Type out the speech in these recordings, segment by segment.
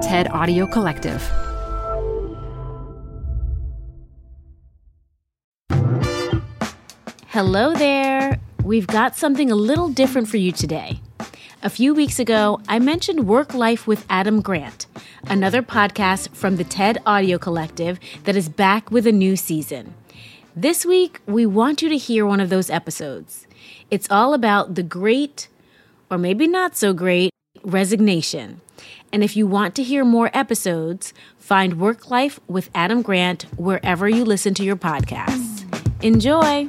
TED Audio Collective. Hello there. We've got something a little different for you today. A few weeks ago, I mentioned Work Life with Adam Grant, another podcast from the TED Audio Collective that is back with a new season. This week, we want you to hear one of those episodes. It's all about the great, or maybe not so great, resignation. And if you want to hear more episodes, find Work Life with Adam Grant wherever you listen to your podcasts. Enjoy!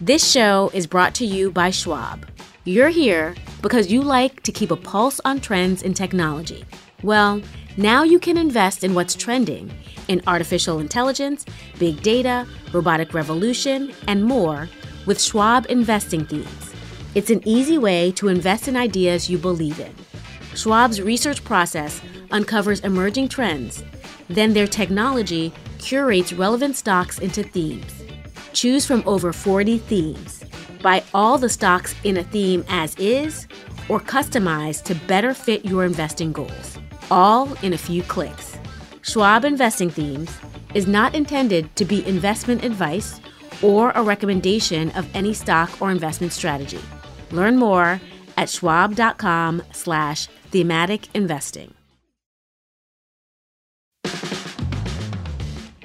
This show is brought to you by Schwab. You're here because you like to keep a pulse on trends in technology. Well, now you can invest in what's trending in artificial intelligence, big data, robotic revolution, and more with Schwab Investing Themes. It's an easy way to invest in ideas you believe in. Schwab's research process uncovers emerging trends. Then their technology curates relevant stocks into themes. Choose from over 40 themes. Buy all the stocks in a theme as is or customize to better fit your investing goals, all in a few clicks. Schwab Investing Themes is not intended to be investment advice or a recommendation of any stock or investment strategy. Learn more at schwab.com slash thematic investing.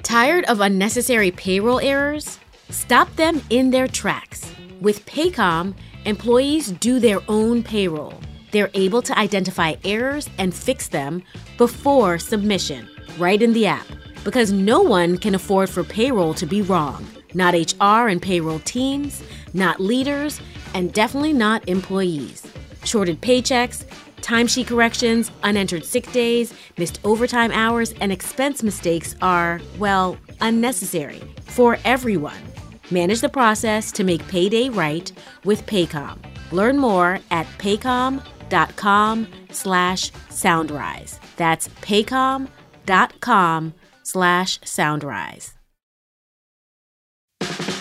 Tired of unnecessary payroll errors? Stop them in their tracks. With Paycom, employees do their own payroll. They're able to identify errors and fix them before submission, right in the app. Because no one can afford for payroll to be wrong. Not HR and payroll teams, not leaders, and definitely not employees. Shorted paychecks, timesheet corrections, unentered sick days, missed overtime hours, and expense mistakes are, well, unnecessary for everyone. Manage the process to make payday right with Paycom. Learn more at paycom.com slash soundrise. That's paycom.com slash soundrise thank you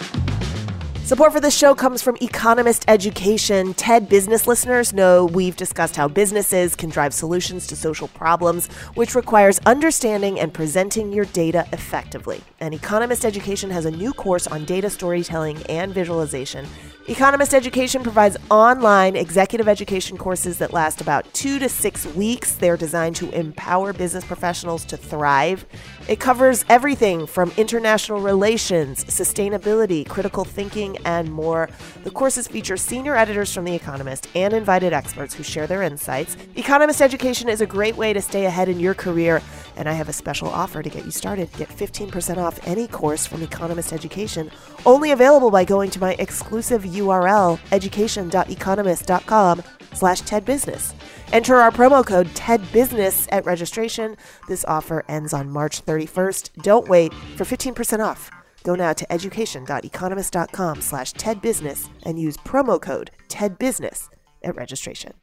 Support for this show comes from Economist Education. TED business listeners know we've discussed how businesses can drive solutions to social problems, which requires understanding and presenting your data effectively. And Economist Education has a new course on data storytelling and visualization. Economist Education provides online executive education courses that last about two to six weeks. They're designed to empower business professionals to thrive. It covers everything from international relations, sustainability, critical thinking, and more. The courses feature senior editors from The Economist and invited experts who share their insights. Economist Education is a great way to stay ahead in your career, and I have a special offer to get you started. Get 15% off any course from Economist Education, only available by going to my exclusive URL, education.economist.com slash tedbusiness. Enter our promo code TEDBUSINESS at registration. This offer ends on March 31st. Don't wait for 15% off. Go now to education.economist.com slash tedbusiness and use promo code TEDBUSINESS at registration.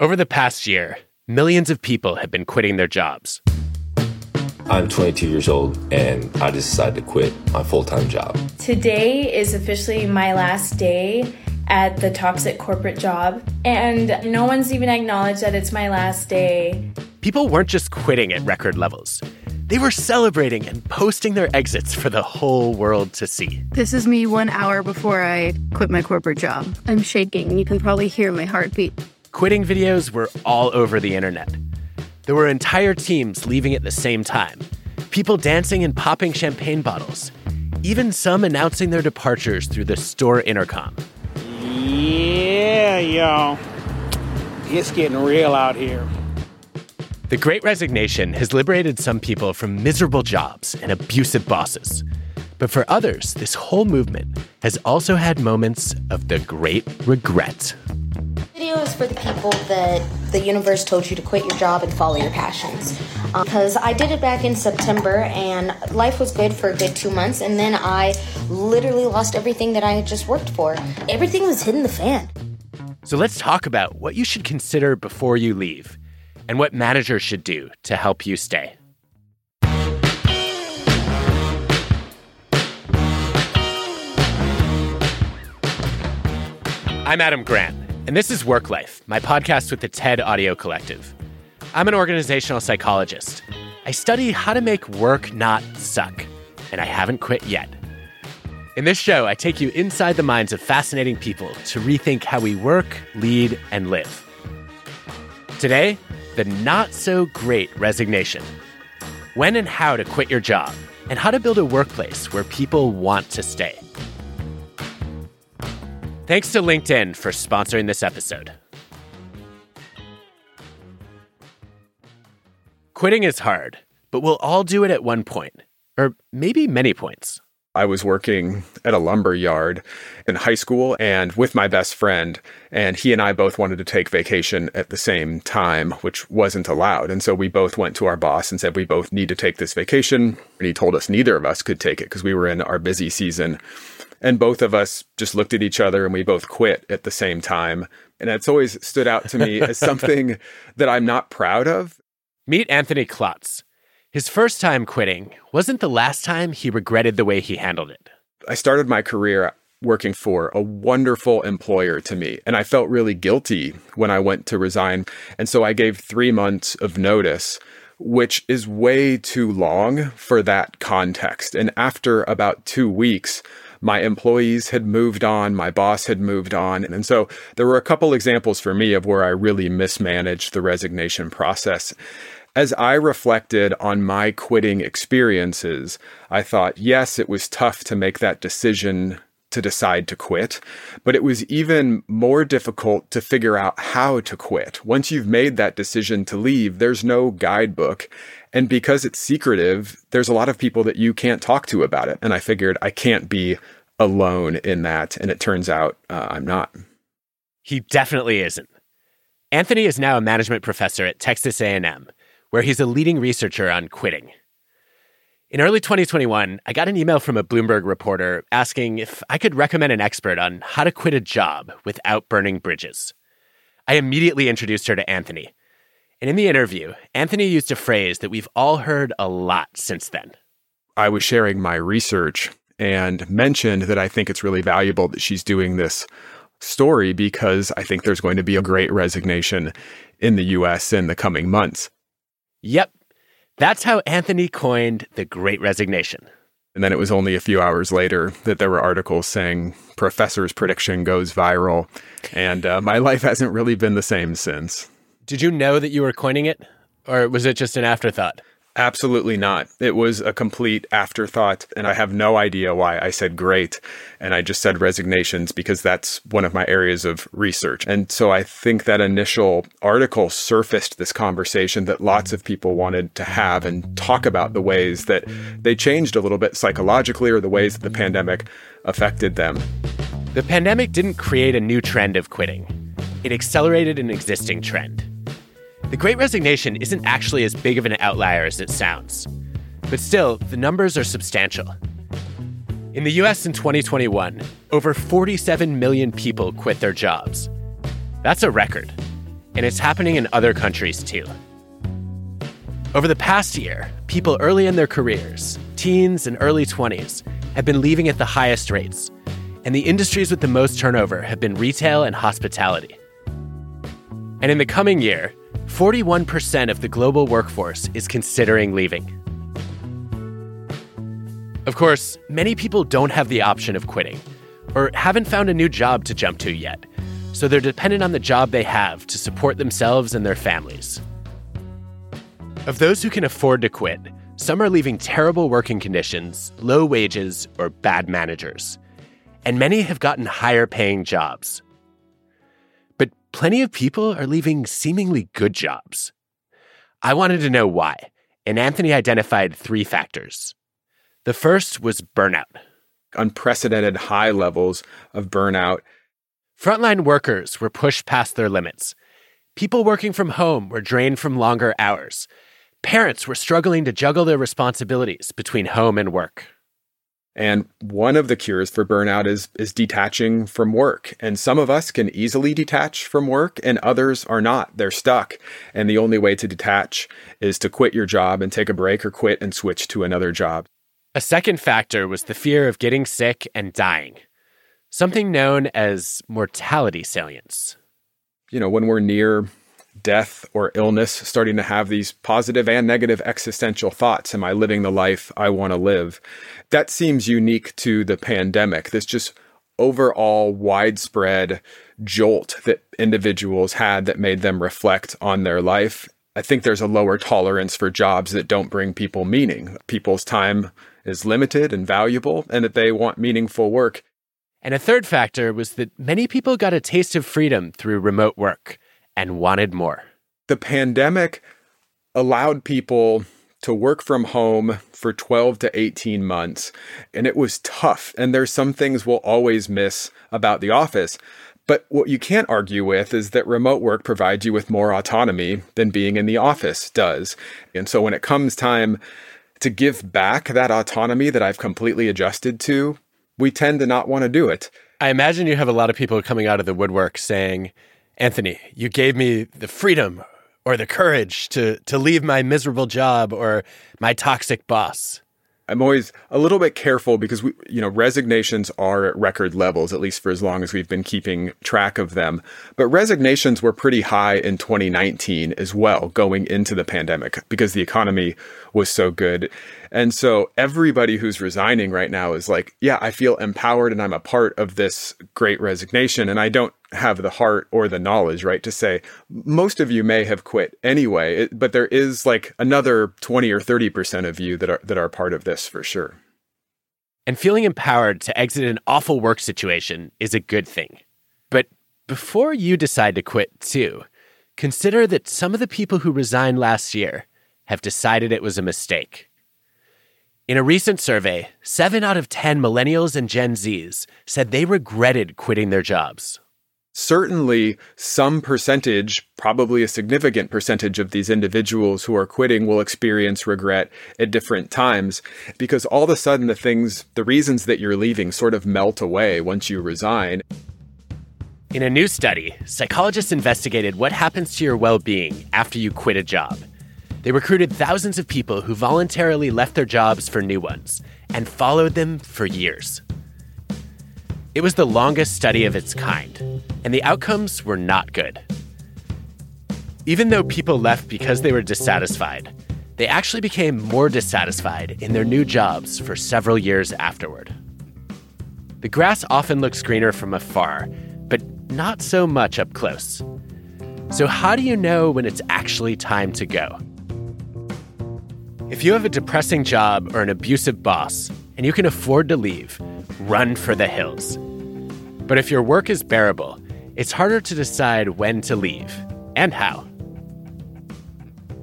Over the past year, millions of people have been quitting their jobs. I'm 22 years old and I just decided to quit my full time job. Today is officially my last day at the toxic corporate job, and no one's even acknowledged that it's my last day. People weren't just quitting at record levels, they were celebrating and posting their exits for the whole world to see. This is me one hour before I quit my corporate job. I'm shaking. You can probably hear my heartbeat. Quitting videos were all over the internet. There were entire teams leaving at the same time, people dancing and popping champagne bottles, even some announcing their departures through the store intercom. Yeah, y'all. It's getting real out here. The Great Resignation has liberated some people from miserable jobs and abusive bosses. But for others, this whole movement has also had moments of the great regret. Video is for the people that the universe told you to quit your job and follow your passions. Because I did it back in September and life was good for a good two months, and then I literally lost everything that I had just worked for. Everything was hitting the fan. So let's talk about what you should consider before you leave and what managers should do to help you stay. I'm Adam Grant, and this is Work Life, my podcast with the TED Audio Collective. I'm an organizational psychologist. I study how to make work not suck, and I haven't quit yet. In this show, I take you inside the minds of fascinating people to rethink how we work, lead, and live. Today, the not so great resignation. When and how to quit your job, and how to build a workplace where people want to stay. Thanks to LinkedIn for sponsoring this episode. Quitting is hard, but we'll all do it at one point, or maybe many points. I was working at a lumber yard in high school and with my best friend, and he and I both wanted to take vacation at the same time, which wasn't allowed. And so we both went to our boss and said, We both need to take this vacation. And he told us neither of us could take it because we were in our busy season. And both of us just looked at each other and we both quit at the same time. And that's always stood out to me as something that I'm not proud of. Meet Anthony Klotz. His first time quitting wasn't the last time he regretted the way he handled it. I started my career working for a wonderful employer to me, and I felt really guilty when I went to resign. And so I gave three months of notice, which is way too long for that context. And after about two weeks, my employees had moved on, my boss had moved on. And so there were a couple examples for me of where I really mismanaged the resignation process. As I reflected on my quitting experiences, I thought, yes, it was tough to make that decision to decide to quit, but it was even more difficult to figure out how to quit. Once you've made that decision to leave, there's no guidebook. And because it's secretive, there's a lot of people that you can't talk to about it. And I figured I can't be alone in that. And it turns out uh, I'm not. He definitely isn't. Anthony is now a management professor at Texas A&M where he's a leading researcher on quitting. In early 2021, I got an email from a Bloomberg reporter asking if I could recommend an expert on how to quit a job without burning bridges. I immediately introduced her to Anthony. And in the interview, Anthony used a phrase that we've all heard a lot since then. I was sharing my research and mentioned that I think it's really valuable that she's doing this story because I think there's going to be a great resignation in the US in the coming months. Yep. That's how Anthony coined the Great Resignation. And then it was only a few hours later that there were articles saying professor's prediction goes viral. And uh, my life hasn't really been the same since. Did you know that you were coining it? Or was it just an afterthought? Absolutely not. It was a complete afterthought, and I have no idea why I said great. And I just said resignations because that's one of my areas of research. And so I think that initial article surfaced this conversation that lots of people wanted to have and talk about the ways that they changed a little bit psychologically or the ways that the pandemic affected them. The pandemic didn't create a new trend of quitting, it accelerated an existing trend. The Great Resignation isn't actually as big of an outlier as it sounds. But still, the numbers are substantial. In the US in 2021, over 47 million people quit their jobs. That's a record, and it's happening in other countries too. Over the past year, people early in their careers, teens and early 20s, have been leaving at the highest rates, and the industries with the most turnover have been retail and hospitality. And in the coming year, 41% of the global workforce is considering leaving. Of course, many people don't have the option of quitting or haven't found a new job to jump to yet, so they're dependent on the job they have to support themselves and their families. Of those who can afford to quit, some are leaving terrible working conditions, low wages, or bad managers. And many have gotten higher paying jobs plenty of people are leaving seemingly good jobs. I wanted to know why, and Anthony identified three factors. The first was burnout. Unprecedented high levels of burnout. Frontline workers were pushed past their limits. People working from home were drained from longer hours. Parents were struggling to juggle their responsibilities between home and work. And one of the cures for burnout is is detaching from work. And some of us can easily detach from work and others are not. They're stuck. And the only way to detach is to quit your job and take a break or quit and switch to another job. A second factor was the fear of getting sick and dying. something known as mortality salience. You know, when we're near death or illness, starting to have these positive and negative existential thoughts. Am I living the life I want to live? That seems unique to the pandemic. This just overall widespread jolt that individuals had that made them reflect on their life. I think there's a lower tolerance for jobs that don't bring people meaning. People's time is limited and valuable, and that they want meaningful work. And a third factor was that many people got a taste of freedom through remote work and wanted more. The pandemic allowed people to work from home for 12 to 18 months, and it was tough. And there's some things we'll always miss about the office. But what you can't argue with is that remote work provides you with more autonomy than being in the office does. And so when it comes time to give back that autonomy that I've completely adjusted to, we tend to not want to do it. I imagine you have a lot of people coming out of the woodwork saying, Anthony, you gave me the freedom or the courage to, to leave my miserable job or my toxic boss. I'm always a little bit careful because we, you know, resignations are at record levels, at least for as long as we've been keeping track of them. But resignations were pretty high in 2019 as well, going into the pandemic because the economy was so good. And so everybody who's resigning right now is like, yeah, I feel empowered and I'm a part of this great resignation. And I don't have the heart or the knowledge, right, to say most of you may have quit anyway, it, but there is like another 20 or 30% of you that are that are part of this for sure. And feeling empowered to exit an awful work situation is a good thing. But before you decide to quit too, consider that some of the people who resigned last year have decided it was a mistake. In a recent survey, 7 out of 10 millennials and Gen Zs said they regretted quitting their jobs certainly some percentage, probably a significant percentage of these individuals who are quitting will experience regret at different times because all of a sudden the things, the reasons that you're leaving sort of melt away once you resign. In a new study, psychologists investigated what happens to your well being after you quit a job. They recruited thousands of people who voluntarily left their jobs for new ones and followed them for years. It was the longest study of its kind, and the outcomes were not good. Even though people left because they were dissatisfied, they actually became more dissatisfied in their new jobs for several years afterward. The grass often looks greener from afar, but not so much up close. So, how do you know when it's actually time to go? If you have a depressing job or an abusive boss, and you can afford to leave, run for the hills. But if your work is bearable, it's harder to decide when to leave and how.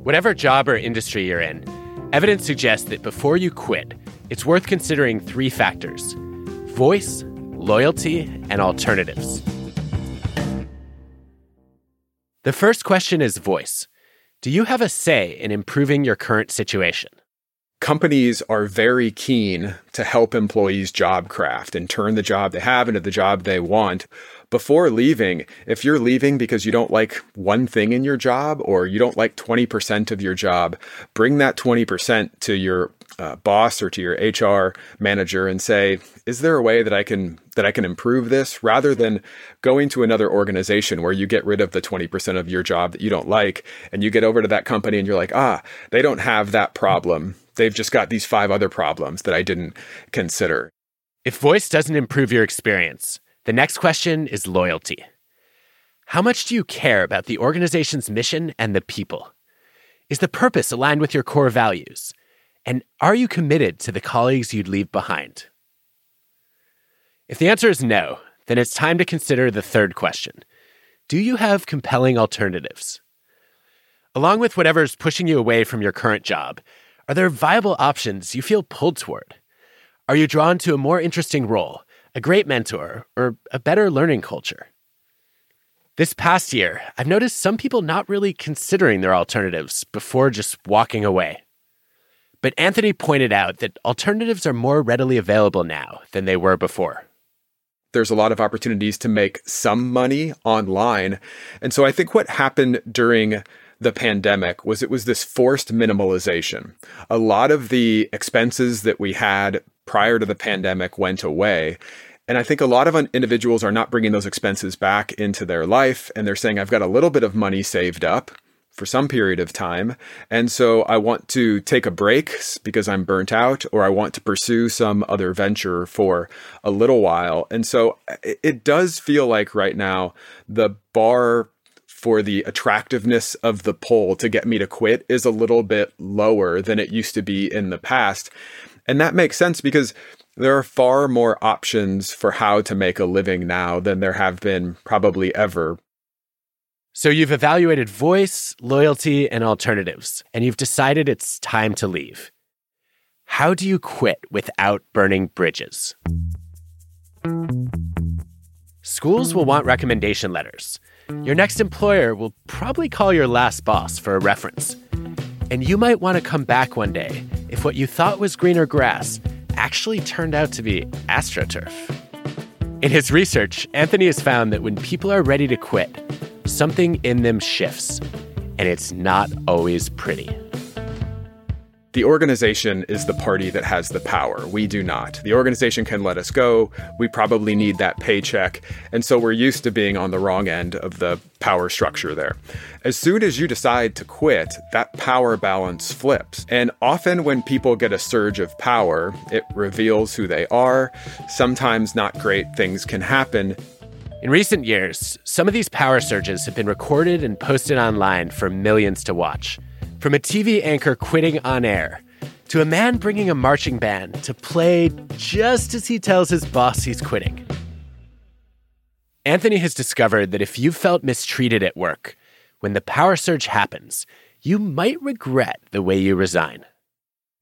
Whatever job or industry you're in, evidence suggests that before you quit, it's worth considering three factors voice, loyalty, and alternatives. The first question is voice. Do you have a say in improving your current situation? companies are very keen to help employees job craft and turn the job they have into the job they want. Before leaving, if you're leaving because you don't like one thing in your job or you don't like 20% of your job, bring that 20% to your uh, boss or to your HR manager and say, "Is there a way that I can that I can improve this?" Rather than going to another organization where you get rid of the 20% of your job that you don't like and you get over to that company and you're like, "Ah, they don't have that problem. They've just got these five other problems that I didn't consider." If voice doesn't improve your experience, the next question is loyalty. How much do you care about the organization's mission and the people? Is the purpose aligned with your core values? And are you committed to the colleagues you'd leave behind? If the answer is no, then it's time to consider the third question Do you have compelling alternatives? Along with whatever's pushing you away from your current job, are there viable options you feel pulled toward? Are you drawn to a more interesting role, a great mentor, or a better learning culture? This past year, I've noticed some people not really considering their alternatives before just walking away. But Anthony pointed out that alternatives are more readily available now than they were before. There's a lot of opportunities to make some money online. And so I think what happened during the pandemic was it was this forced minimalization. A lot of the expenses that we had prior to the pandemic went away. And I think a lot of individuals are not bringing those expenses back into their life. And they're saying, I've got a little bit of money saved up for some period of time. And so I want to take a break because I'm burnt out, or I want to pursue some other venture for a little while. And so uh, it does feel like right now the bar for the attractiveness of the poll to get me to quit is a little bit lower than it used to be in the past. And that makes sense because there are far more options for how to make a living now than there have been probably ever. So you've evaluated voice, loyalty, and alternatives, and you've decided it's time to leave. How do you quit without burning bridges? Schools will want recommendation letters. Your next employer will probably call your last boss for a reference. And you might want to come back one day if what you thought was greener grass actually turned out to be astroturf. In his research, Anthony has found that when people are ready to quit, something in them shifts, and it's not always pretty. The organization is the party that has the power. We do not. The organization can let us go. We probably need that paycheck. And so we're used to being on the wrong end of the power structure there. As soon as you decide to quit, that power balance flips. And often when people get a surge of power, it reveals who they are. Sometimes not great things can happen. In recent years, some of these power surges have been recorded and posted online for millions to watch. From a TV anchor quitting on air to a man bringing a marching band to play just as he tells his boss he's quitting. Anthony has discovered that if you felt mistreated at work, when the power surge happens, you might regret the way you resign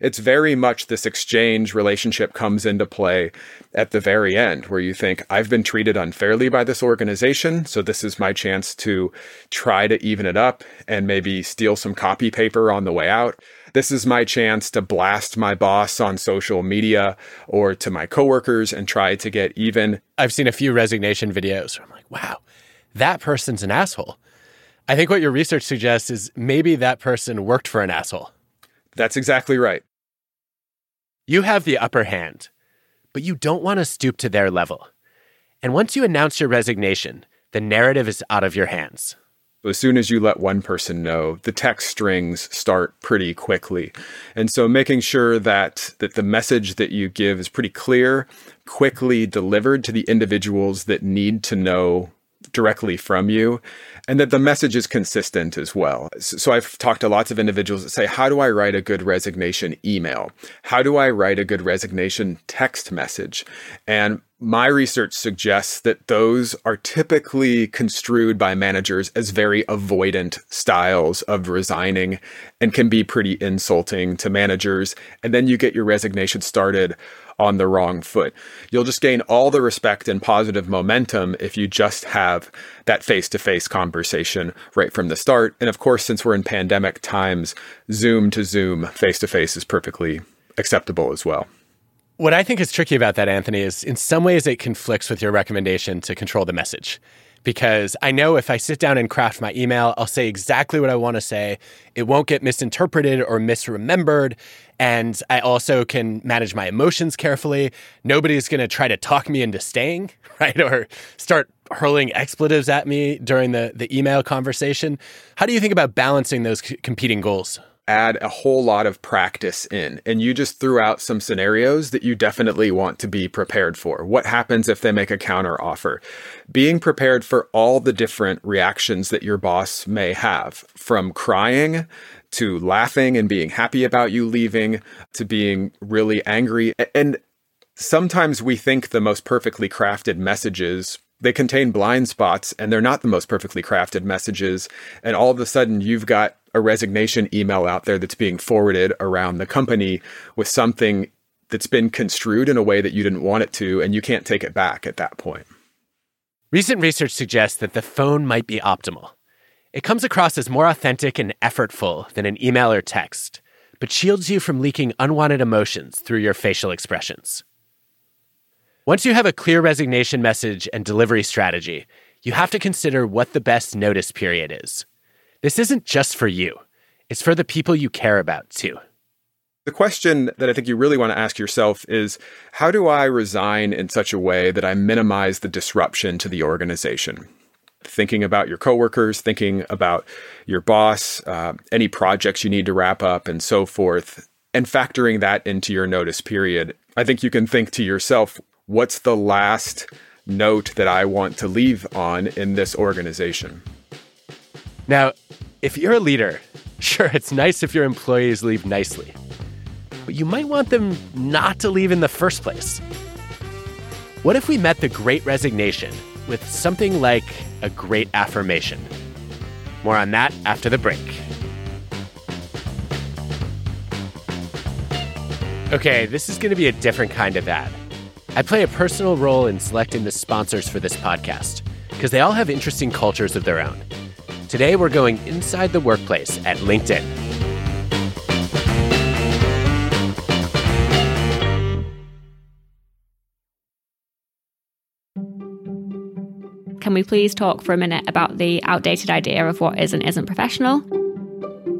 it's very much this exchange relationship comes into play at the very end where you think i've been treated unfairly by this organization so this is my chance to try to even it up and maybe steal some copy paper on the way out. This is my chance to blast my boss on social media or to my coworkers and try to get even. I've seen a few resignation videos where i'm like wow that person's an asshole. I think what your research suggests is maybe that person worked for an asshole. That's exactly right you have the upper hand, but you don't want to stoop to their level. And once you announce your resignation, the narrative is out of your hands. As soon as you let one person know, the text strings start pretty quickly. And so making sure that, that the message that you give is pretty clear, quickly delivered to the individuals that need to know directly from you and that the message is consistent as well. So I've talked to lots of individuals that say, How do I write a good resignation email? How do I write a good resignation text message? And my research suggests that those are typically construed by managers as very avoidant styles of resigning and can be pretty insulting to managers. And then you get your resignation started on the wrong foot. You'll just gain all the respect and positive momentum if you just have that face to face conversation right from the start. And of course, since we're in pandemic times, Zoom to Zoom, face to face is perfectly acceptable as well. What I think is tricky about that, Anthony, is in some ways it conflicts with your recommendation to control the message because I know if I sit down and craft my email, I'll say exactly what I want to say. It won't get misinterpreted or misremembered. And I also can manage my emotions carefully. Nobody's going to try to talk me into staying, right? Or start hurling expletives at me during the, the email conversation. How do you think about balancing those competing goals? Add a whole lot of practice in. And you just threw out some scenarios that you definitely want to be prepared for. What happens if they make a counter offer? Being prepared for all the different reactions that your boss may have, from crying to laughing and being happy about you leaving to being really angry. And sometimes we think the most perfectly crafted messages they contain blind spots and they're not the most perfectly crafted messages and all of a sudden you've got a resignation email out there that's being forwarded around the company with something that's been construed in a way that you didn't want it to, and you can't take it back at that point. Recent research suggests that the phone might be optimal. It comes across as more authentic and effortful than an email or text, but shields you from leaking unwanted emotions through your facial expressions. Once you have a clear resignation message and delivery strategy, you have to consider what the best notice period is. This isn't just for you, it's for the people you care about, too. The question that I think you really want to ask yourself is how do I resign in such a way that I minimize the disruption to the organization? Thinking about your coworkers, thinking about your boss, uh, any projects you need to wrap up, and so forth, and factoring that into your notice period. I think you can think to yourself, what's the last note that I want to leave on in this organization? Now, if you're a leader, sure, it's nice if your employees leave nicely but you might want them not to leave in the first place. What if we met the great resignation with something like a great affirmation? More on that after the break. Okay, this is going to be a different kind of ad. I play a personal role in selecting the sponsors for this podcast because they all have interesting cultures of their own. Today, we're going inside the workplace at LinkedIn. Can we please talk for a minute about the outdated idea of what is and isn't professional?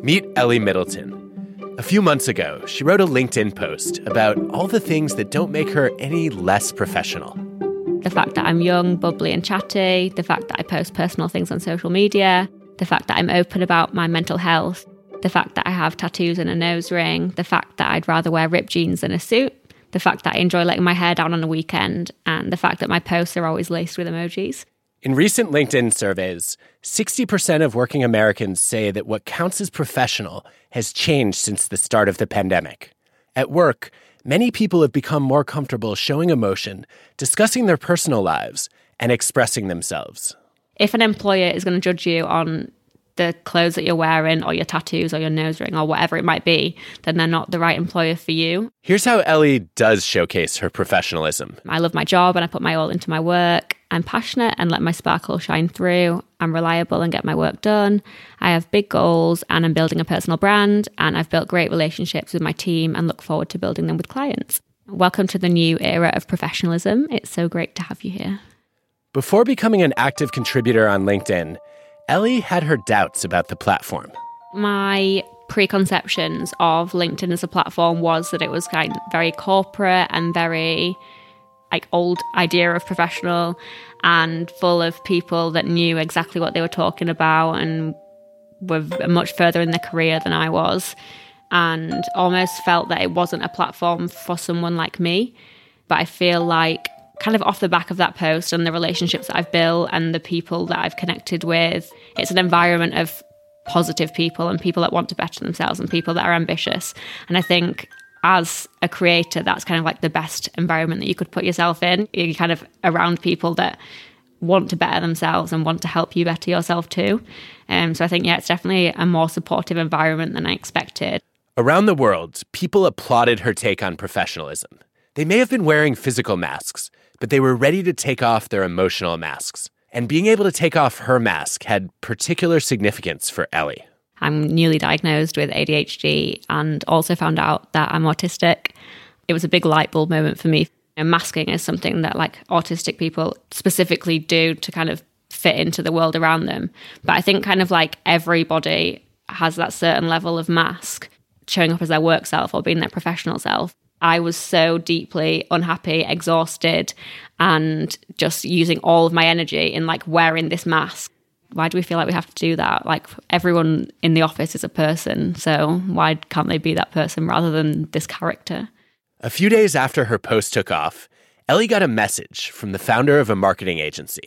Meet Ellie Middleton. A few months ago, she wrote a LinkedIn post about all the things that don't make her any less professional. The fact that I'm young, bubbly, and chatty, the fact that I post personal things on social media, the fact that I'm open about my mental health, the fact that I have tattoos and a nose ring, the fact that I'd rather wear ripped jeans than a suit, the fact that I enjoy letting my hair down on a weekend, and the fact that my posts are always laced with emojis. In recent LinkedIn surveys, 60% of working Americans say that what counts as professional has changed since the start of the pandemic. At work, many people have become more comfortable showing emotion, discussing their personal lives, and expressing themselves. If an employer is going to judge you on the clothes that you're wearing or your tattoos or your nose ring or whatever it might be, then they're not the right employer for you. Here's how Ellie does showcase her professionalism. I love my job and I put my all into my work. I'm passionate and let my sparkle shine through. I'm reliable and get my work done. I have big goals and I'm building a personal brand. And I've built great relationships with my team and look forward to building them with clients. Welcome to the new era of professionalism. It's so great to have you here. Before becoming an active contributor on LinkedIn, Ellie had her doubts about the platform. My preconceptions of LinkedIn as a platform was that it was kind of very corporate and very like old idea of professional and full of people that knew exactly what they were talking about and were much further in their career than I was and almost felt that it wasn't a platform for someone like me. But I feel like kind of off the back of that post and the relationships that I've built and the people that I've connected with, it's an environment of positive people and people that want to better themselves and people that are ambitious. And I think as a creator, that's kind of like the best environment that you could put yourself in. You're kind of around people that want to better themselves and want to help you better yourself too. Um, so I think, yeah, it's definitely a more supportive environment than I expected. Around the world, people applauded her take on professionalism. They may have been wearing physical masks, but they were ready to take off their emotional masks. And being able to take off her mask had particular significance for Ellie. I'm newly diagnosed with ADHD and also found out that I'm autistic. It was a big light bulb moment for me. Masking is something that like autistic people specifically do to kind of fit into the world around them. But I think kind of like everybody has that certain level of mask showing up as their work self or being their professional self. I was so deeply unhappy, exhausted, and just using all of my energy in like wearing this mask why do we feel like we have to do that? Like everyone in the office is a person, so why can't they be that person rather than this character? A few days after her post took off, Ellie got a message from the founder of a marketing agency.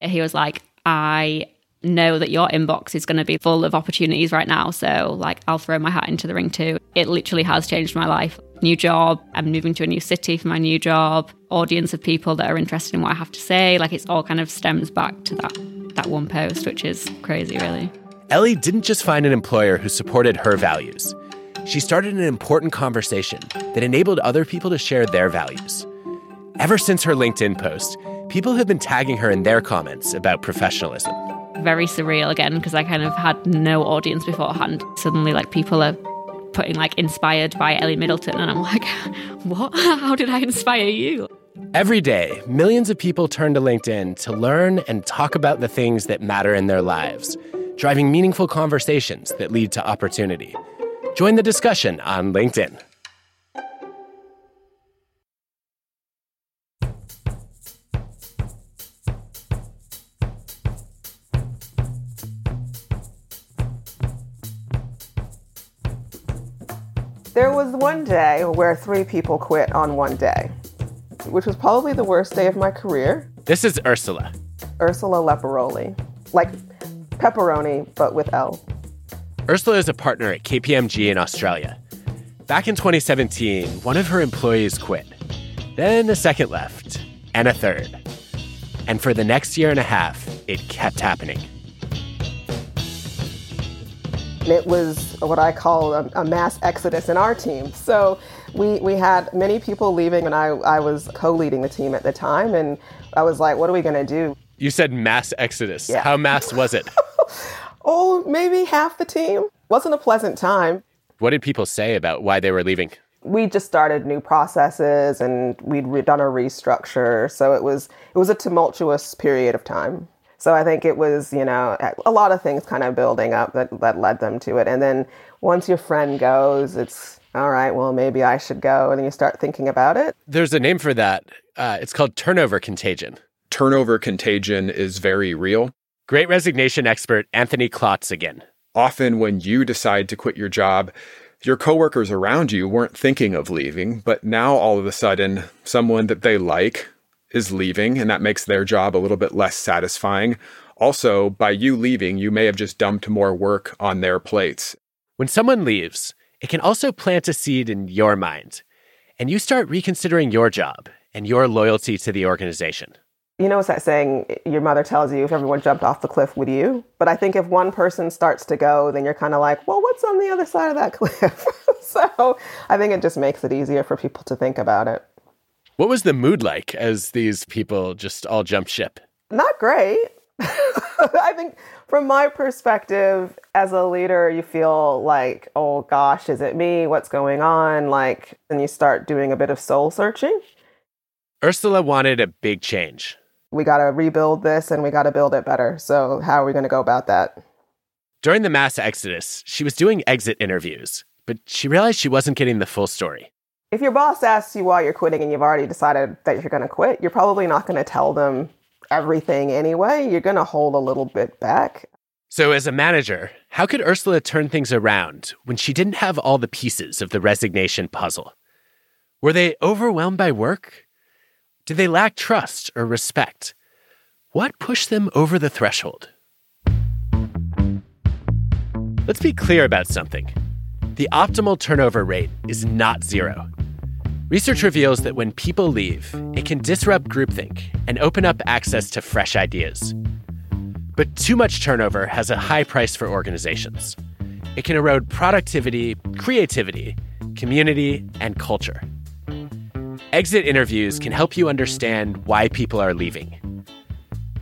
He was like, I know that your inbox is going to be full of opportunities right now. So, like, I'll throw my hat into the ring too. It literally has changed my life. New job, I'm moving to a new city for my new job, audience of people that are interested in what I have to say. Like, it's all kind of stems back to that that one post, which is crazy, really. Ellie didn't just find an employer who supported her values. She started an important conversation that enabled other people to share their values. Ever since her LinkedIn post, people have been tagging her in their comments about professionalism. Very surreal again, because I kind of had no audience beforehand. Suddenly, like, people are putting, like, inspired by Ellie Middleton, and I'm like, what? How did I inspire you? Every day, millions of people turn to LinkedIn to learn and talk about the things that matter in their lives, driving meaningful conversations that lead to opportunity. Join the discussion on LinkedIn. There was one day where three people quit on one day, which was probably the worst day of my career. This is Ursula. Ursula Leparoli. Like pepperoni, but with L. Ursula is a partner at KPMG in Australia. Back in 2017, one of her employees quit. Then a second left, and a third. And for the next year and a half, it kept happening. It was what I call a, a, mass exodus in our team. So we, we had many people leaving, and I, I was co leading the team at the time. And I was like, what are we going to do? You said mass exodus. Yeah. How mass was it? oh, maybe half the team. Wasn't a pleasant time. What did people say about why they were leaving? We just started new processes and we'd done a restructure. So it was it was a tumultuous period of time. So I think it was, you know, a lot of things kind of building up that, that led them to it. And then once your friend goes, it's all right, well, maybe I should go. And then you start thinking about it. There's a name for that. Uh, it's called turnover contagion. Turnover contagion is very real. Great resignation expert Anthony Klotz again. Often, when you decide to quit your job, your coworkers around you weren't thinking of leaving, but now all of a sudden, someone that they like is leaving, and that makes their job a little bit less satisfying. Also, by you leaving, you may have just dumped more work on their plates. When someone leaves, it can also plant a seed in your mind, and you start reconsidering your job and your loyalty to the organization. You know, it's that saying, your mother tells you if everyone jumped off the cliff with you. But I think if one person starts to go, then you're kind of like, well, what's on the other side of that cliff? so I think it just makes it easier for people to think about it. What was the mood like as these people just all jumped ship? Not great. I think from my perspective as a leader, you feel like, oh gosh, is it me? What's going on? Like, and you start doing a bit of soul searching. Ursula wanted a big change we got to rebuild this and we got to build it better. So, how are we going to go about that? During the mass exodus, she was doing exit interviews, but she realized she wasn't getting the full story. If your boss asks you why you're quitting and you've already decided that you're going to quit, you're probably not going to tell them everything anyway. You're going to hold a little bit back. So, as a manager, how could Ursula turn things around when she didn't have all the pieces of the resignation puzzle? Were they overwhelmed by work? Did they lack trust or respect? What pushed them over the threshold? Let's be clear about something. The optimal turnover rate is not zero. Research reveals that when people leave, it can disrupt groupthink and open up access to fresh ideas. But too much turnover has a high price for organizations. It can erode productivity, creativity, community, and culture. Exit interviews can help you understand why people are leaving.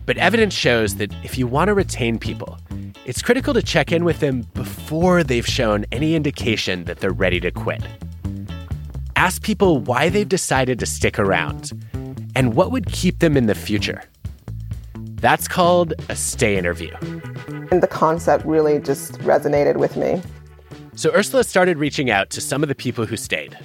But evidence shows that if you want to retain people, it's critical to check in with them before they've shown any indication that they're ready to quit. Ask people why they've decided to stick around and what would keep them in the future. That's called a stay interview. And the concept really just resonated with me. So Ursula started reaching out to some of the people who stayed.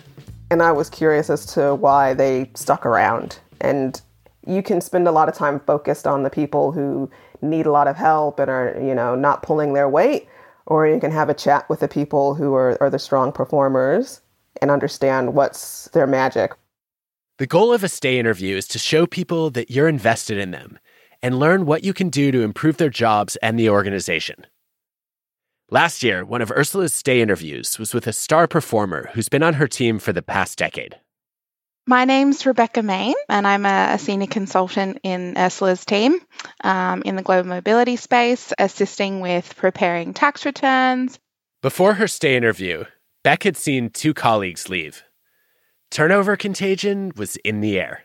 And I was curious as to why they stuck around. And you can spend a lot of time focused on the people who need a lot of help and are, you know, not pulling their weight. Or you can have a chat with the people who are, are the strong performers and understand what's their magic. The goal of a stay interview is to show people that you're invested in them and learn what you can do to improve their jobs and the organization. Last year, one of Ursula's stay interviews was with a star performer who's been on her team for the past decade. My name's Rebecca Main, and I'm a, senior consultant in Ursula's team um, in the global mobility space, assisting with preparing tax returns. Before her stay interview, Beck had seen two colleagues leave. Turnover contagion was in the air.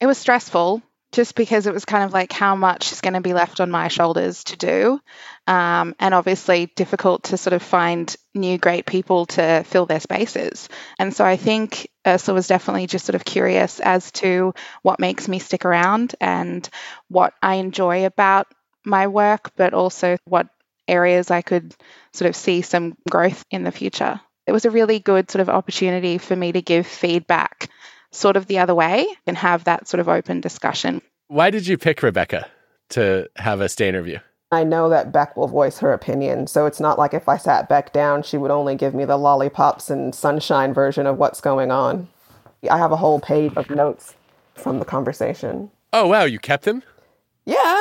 It was stressful, just because it was kind of like how much is going to be left on my shoulders to do. Um, and obviously, difficult to sort of find new great people to fill their spaces. And so I think Ursula was definitely just sort of curious as to what makes me stick around and what I enjoy about my work, but also what areas I could sort of see some growth in the future. It was a really good sort of opportunity for me to give feedback sort of the other way and have that sort of open discussion. Why did you pick Rebecca to have a stay interview? I know that Beck will voice her opinion, so it's not like if I sat Beck down, she would only give me the lollipops and sunshine version of what's going on. I have a whole page of notes from the conversation. Oh, wow, you kept them? Yeah.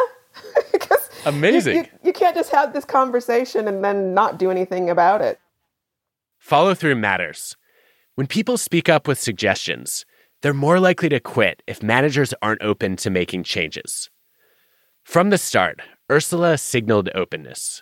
Amazing. You, you, you can't just have this conversation and then not do anything about it. Follow through matters. When people speak up with suggestions, they're more likely to quit if managers aren't open to making changes. From the start, Ursula signaled openness.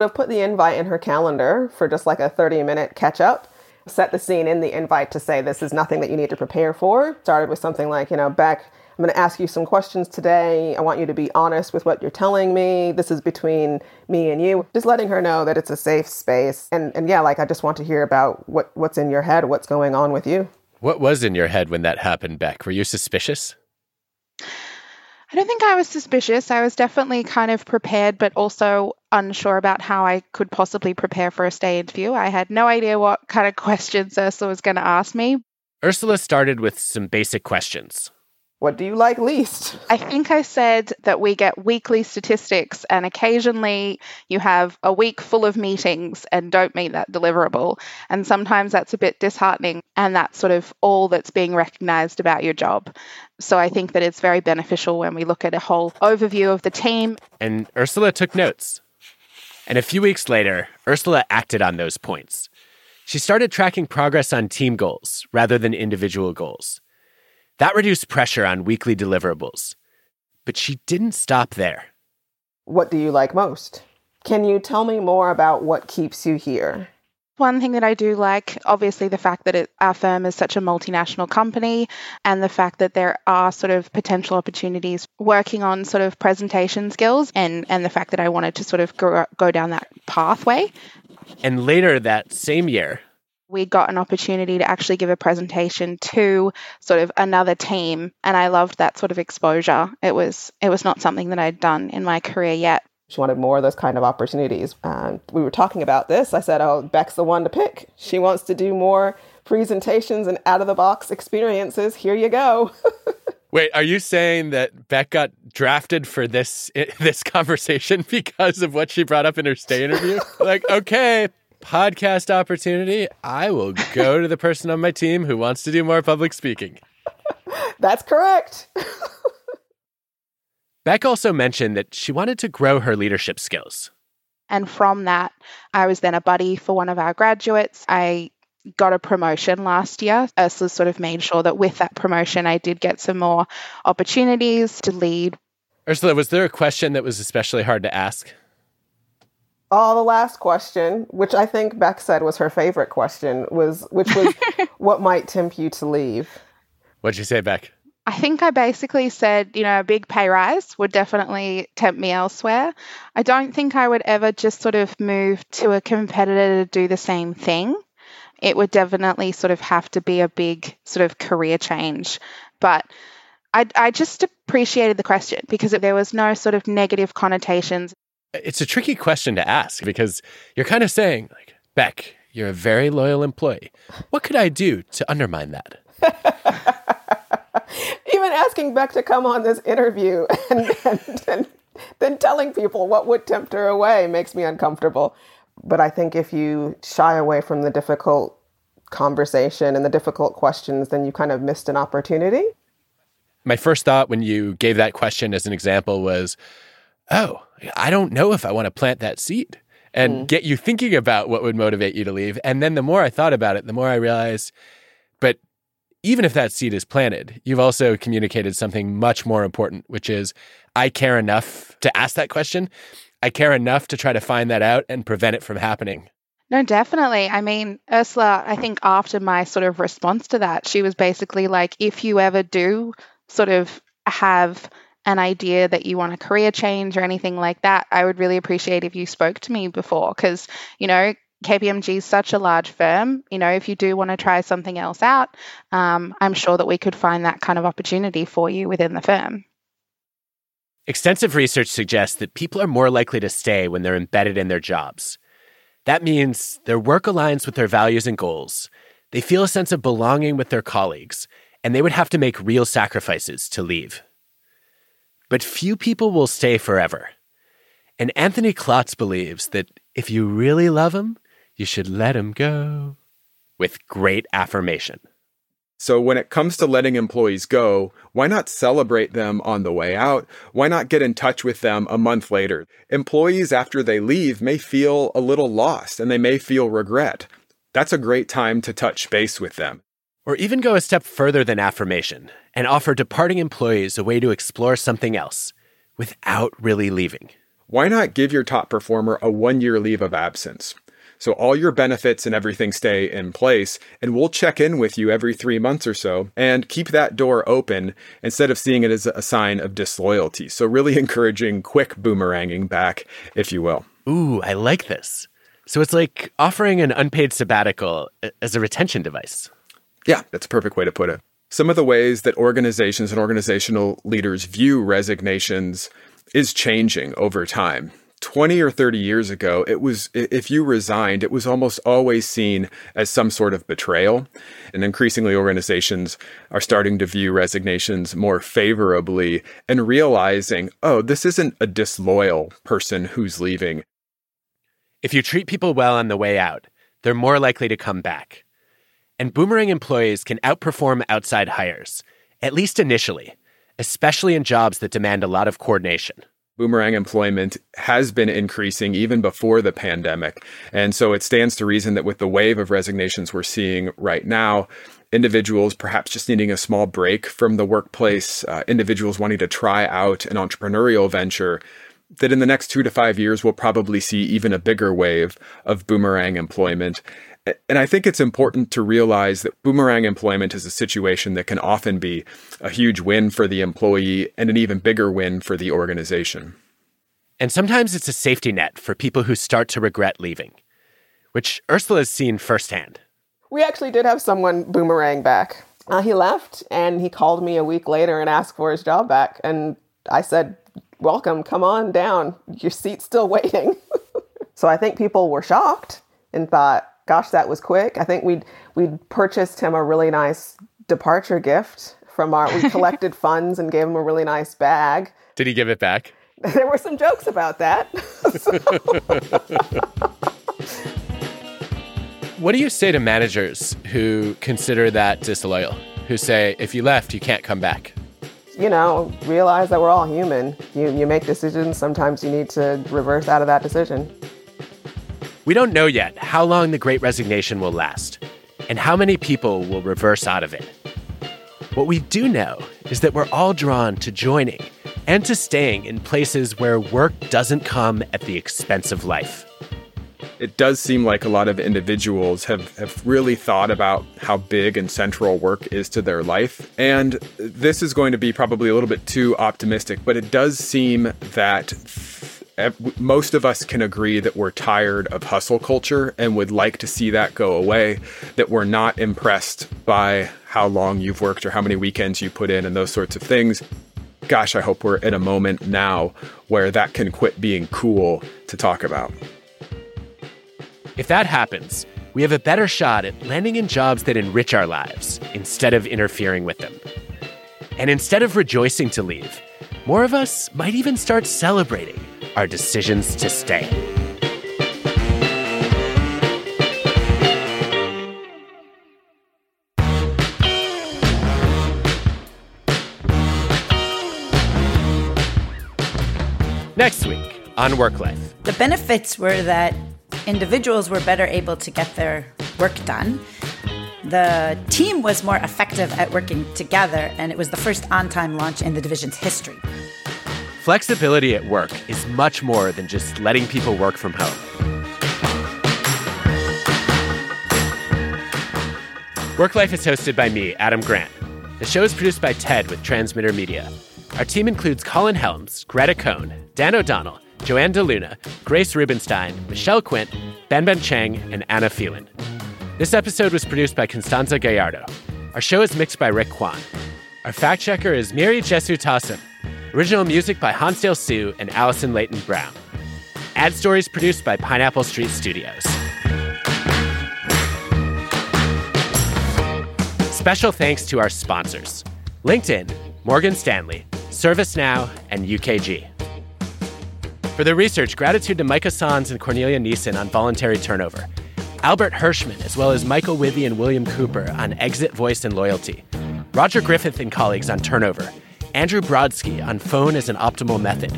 I've put the invite in her calendar for just like a 30 minute catch up. Set the scene in the invite to say this is nothing that you need to prepare for. Started with something like, you know, Beck, I'm going to ask you some questions today. I want you to be honest with what you're telling me. This is between me and you. Just letting her know that it's a safe space. And and yeah, like I just want to hear about what what's in your head, what's going on with you. What was in your head when that happened, Beck? Were you suspicious? I don't think I was suspicious. I was definitely kind of prepared, but also unsure about how I could possibly prepare for a stay interview. I had no idea what kind of questions Ursula was going to ask me. Ursula started with some basic questions. What do you like least? I think I said that we get weekly statistics, and occasionally you have a week full of meetings and don't meet that deliverable. And sometimes that's a bit disheartening, and that's sort of all that's being recognized about your job. So I think that it's very beneficial when we look at a whole overview of the team. And Ursula took notes. And a few weeks later, Ursula acted on those points. She started tracking progress on team goals rather than individual goals. That reduced pressure on weekly deliverables. But she didn't stop there. What do you like most? Can you tell me more about what keeps you here? One thing that I do like, obviously, the fact that it, our firm is such a multinational company and the fact that there are sort of potential opportunities working on sort of presentation skills and, and the fact that I wanted to sort of go, go down that pathway. And later that same year, we got an opportunity to actually give a presentation to sort of another team and I loved that sort of exposure. It was it was not something that I'd done in my career yet. She wanted more of those kind of opportunities. And we were talking about this. I said, "Oh, Beck's the one to pick. She wants to do more presentations and out of the box experiences. Here you go." Wait, are you saying that Beck got drafted for this this conversation because of what she brought up in her stay interview? like, okay, podcast opportunity, I will go to the person on my team who wants to do more public speaking. That's correct. Beck also mentioned that she wanted to grow her leadership skills. And from that, I was then a buddy for one of our graduates. I got a promotion last year. Ursula sort of made sure that with that promotion, I did get some more opportunities to lead. Ursula, was there a question that was especially hard to ask? Oh, the last question, which I think Beck said was her favorite question, was which was what might tempt you to leave? What'd you say, Beck? I think I basically said, you know, a big pay rise would definitely tempt me elsewhere. I don't think I would ever just sort of move to a competitor to do the same thing. It would definitely sort of have to be a big sort of career change. But I, I just appreciated the question because there was no sort of negative connotations it's a tricky question to ask because you're kind of saying, like, Beck, you're a very loyal employee. What could I do to undermine that? Even asking Beck to come on this interview and, and, and then telling people what would tempt her away makes me uncomfortable. But I think if you shy away from the difficult conversation and the difficult questions, then you kind of missed an opportunity. My first thought when you gave that question as an example was, oh, I don't know if I want to plant that seed and mm. get you thinking about what would motivate you to leave. And then the more I thought about it, the more I realized, but even if that seed is planted, you've also communicated something much more important, which is I care enough to ask that question. I care enough to try to find that out and prevent it from happening. No, definitely. I mean, Ursula, I think after my sort of response to that, she was basically like, if you ever do sort of have an idea that you want a career change or anything like that, I would really appreciate if you spoke to me before because, you know, KPMG is such a large firm. You know, if you do want to try something else out, um, I'm sure that we could find that kind of opportunity for you within the firm. Extensive research suggests that people are more likely to stay when they're embedded in their jobs. That means their work aligns with their values and goals, they feel a sense of belonging with their colleagues, and they would have to make real sacrifices to leave but few people will stay forever. And Anthony Klotz believes that if you really love him, you should let him go with great affirmation. So, when it comes to letting employees go, why not celebrate them on the way out? Why not get in touch with them a month later? Employees, after they leave, may feel a little lost and they may feel regret. That's a great time to touch base with them. Or even go a step further than affirmation and offer departing employees a way to explore something else without really leaving. Why not give your top performer a one year leave of absence? So all your benefits and everything stay in place, and we'll check in with you every three months or so and keep that door open instead of seeing it as a sign of disloyalty. So really encouraging quick boomeranging back, if you will. Ooh, I like this. So it's like offering an unpaid sabbatical as a retention device. Yeah, that's a perfect way to put it. Some of the ways that organizations and organizational leaders view resignations is changing over time. 20 or 30 years ago, it was if you resigned, it was almost always seen as some sort of betrayal. And increasingly organizations are starting to view resignations more favorably and realizing, oh, this isn't a disloyal person who's leaving. If you treat people well on the way out, they're more likely to come back. And boomerang employees can outperform outside hires, at least initially, especially in jobs that demand a lot of coordination boomerang employment has been increasing even before the pandemic. And so it stands to reason that with the wave of resignations we're seeing right now, individuals perhaps just needing a small break from the workplace, uh, individuals wanting to try out an entrepreneurial venture, that in the next two to five years, we'll probably see even a bigger wave of boomerang employment. And I think it's important to realize that boomerang employment is a situation that can often be a huge win for the employee and an even bigger win for the organization. And sometimes it's a safety net for people who start to regret leaving, which Ursula has seen firsthand. We actually did have someone boomerang back. Uh, he left and he called me a week later and asked for his job back. And I said, Welcome, come on down. Your seat's still waiting. so I think people were shocked and thought, gosh, that was quick. I think we'd we'd purchased him a really nice departure gift from our we collected funds and gave him a really nice bag. Did he give it back? There were some jokes about that. what do you say to managers who consider that disloyal? Who say if you left, you can't come back? You know, realize that we're all human. You you make decisions, sometimes you need to reverse out of that decision. We don't know yet how long the Great Resignation will last and how many people will reverse out of it. What we do know is that we're all drawn to joining and to staying in places where work doesn't come at the expense of life. It does seem like a lot of individuals have, have really thought about how big and central work is to their life. And this is going to be probably a little bit too optimistic, but it does seem that most of us can agree that we're tired of hustle culture and would like to see that go away, that we're not impressed by how long you've worked or how many weekends you put in and those sorts of things. Gosh, I hope we're in a moment now where that can quit being cool to talk about. If that happens, we have a better shot at landing in jobs that enrich our lives instead of interfering with them. And instead of rejoicing to leave, more of us might even start celebrating our decisions to stay. Next week on Work Life. The benefits were that individuals were better able to get their work done. The team was more effective at working together, and it was the first on time launch in the division's history. Flexibility at work is much more than just letting people work from home. Work Life is hosted by me, Adam Grant. The show is produced by TED with Transmitter Media. Our team includes Colin Helms, Gretta Cohn, Dan O'Donnell, Joanne DeLuna, Grace Rubenstein, Michelle Quint, Ben Ben Cheng, and Anna Phelan. This episode was produced by Constanza Gallardo. Our show is mixed by Rick Kwan. Our fact checker is Miri Jesu Tassim. Original music by Hansdale Hsu and Allison Leyton-Brown. Ad stories produced by Pineapple Street Studios. Special thanks to our sponsors LinkedIn, Morgan Stanley, ServiceNow, and UKG. For the research, gratitude to Micah Sanz and Cornelia Neeson on voluntary turnover. Albert Hirschman, as well as Michael Withey and William Cooper on exit, voice, and loyalty. Rodger Griffeth and colleagues on turnover. Andrew Brodsky on phone as an optimal method.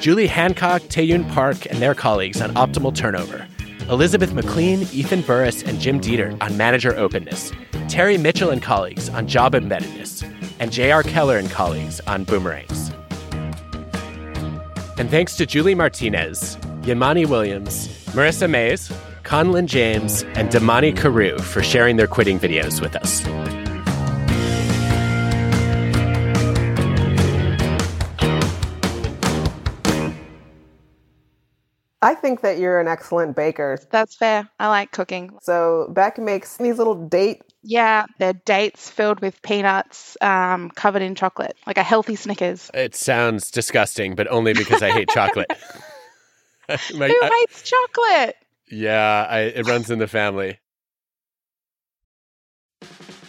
Julie Hancock, Taeyun Park, and their colleagues on optimal turnover. Elizabeth McClean, Ethan Burris, and Jim Detert on manager openness. Terry Mitchell and colleagues on job embeddedness. And J.R. Keller and colleagues on boomerangs. And thanks to Julie Martinez, Yamani Williams, Marissa Mays, Conlin James, and Damani Carew for sharing their quitting videos with us. I think that you're an excellent baker. That's fair. I like cooking. So Beck makes these little date. Yeah, they're dates filled with peanuts, um, covered in chocolate, like a healthy Snickers. It sounds disgusting, but only because I hate chocolate. My, Who I, hates chocolate? Yeah, I, it runs in the family.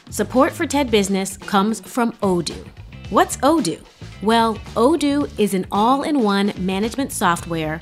Support for TED Business comes from Odoo. What's Odoo? Well, Odoo is an all in one management software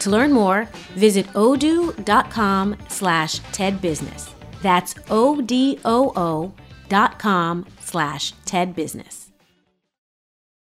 To learn more, visit odoo.com slash tedbusiness. That's O-D-O-O dot com slash tedbusiness.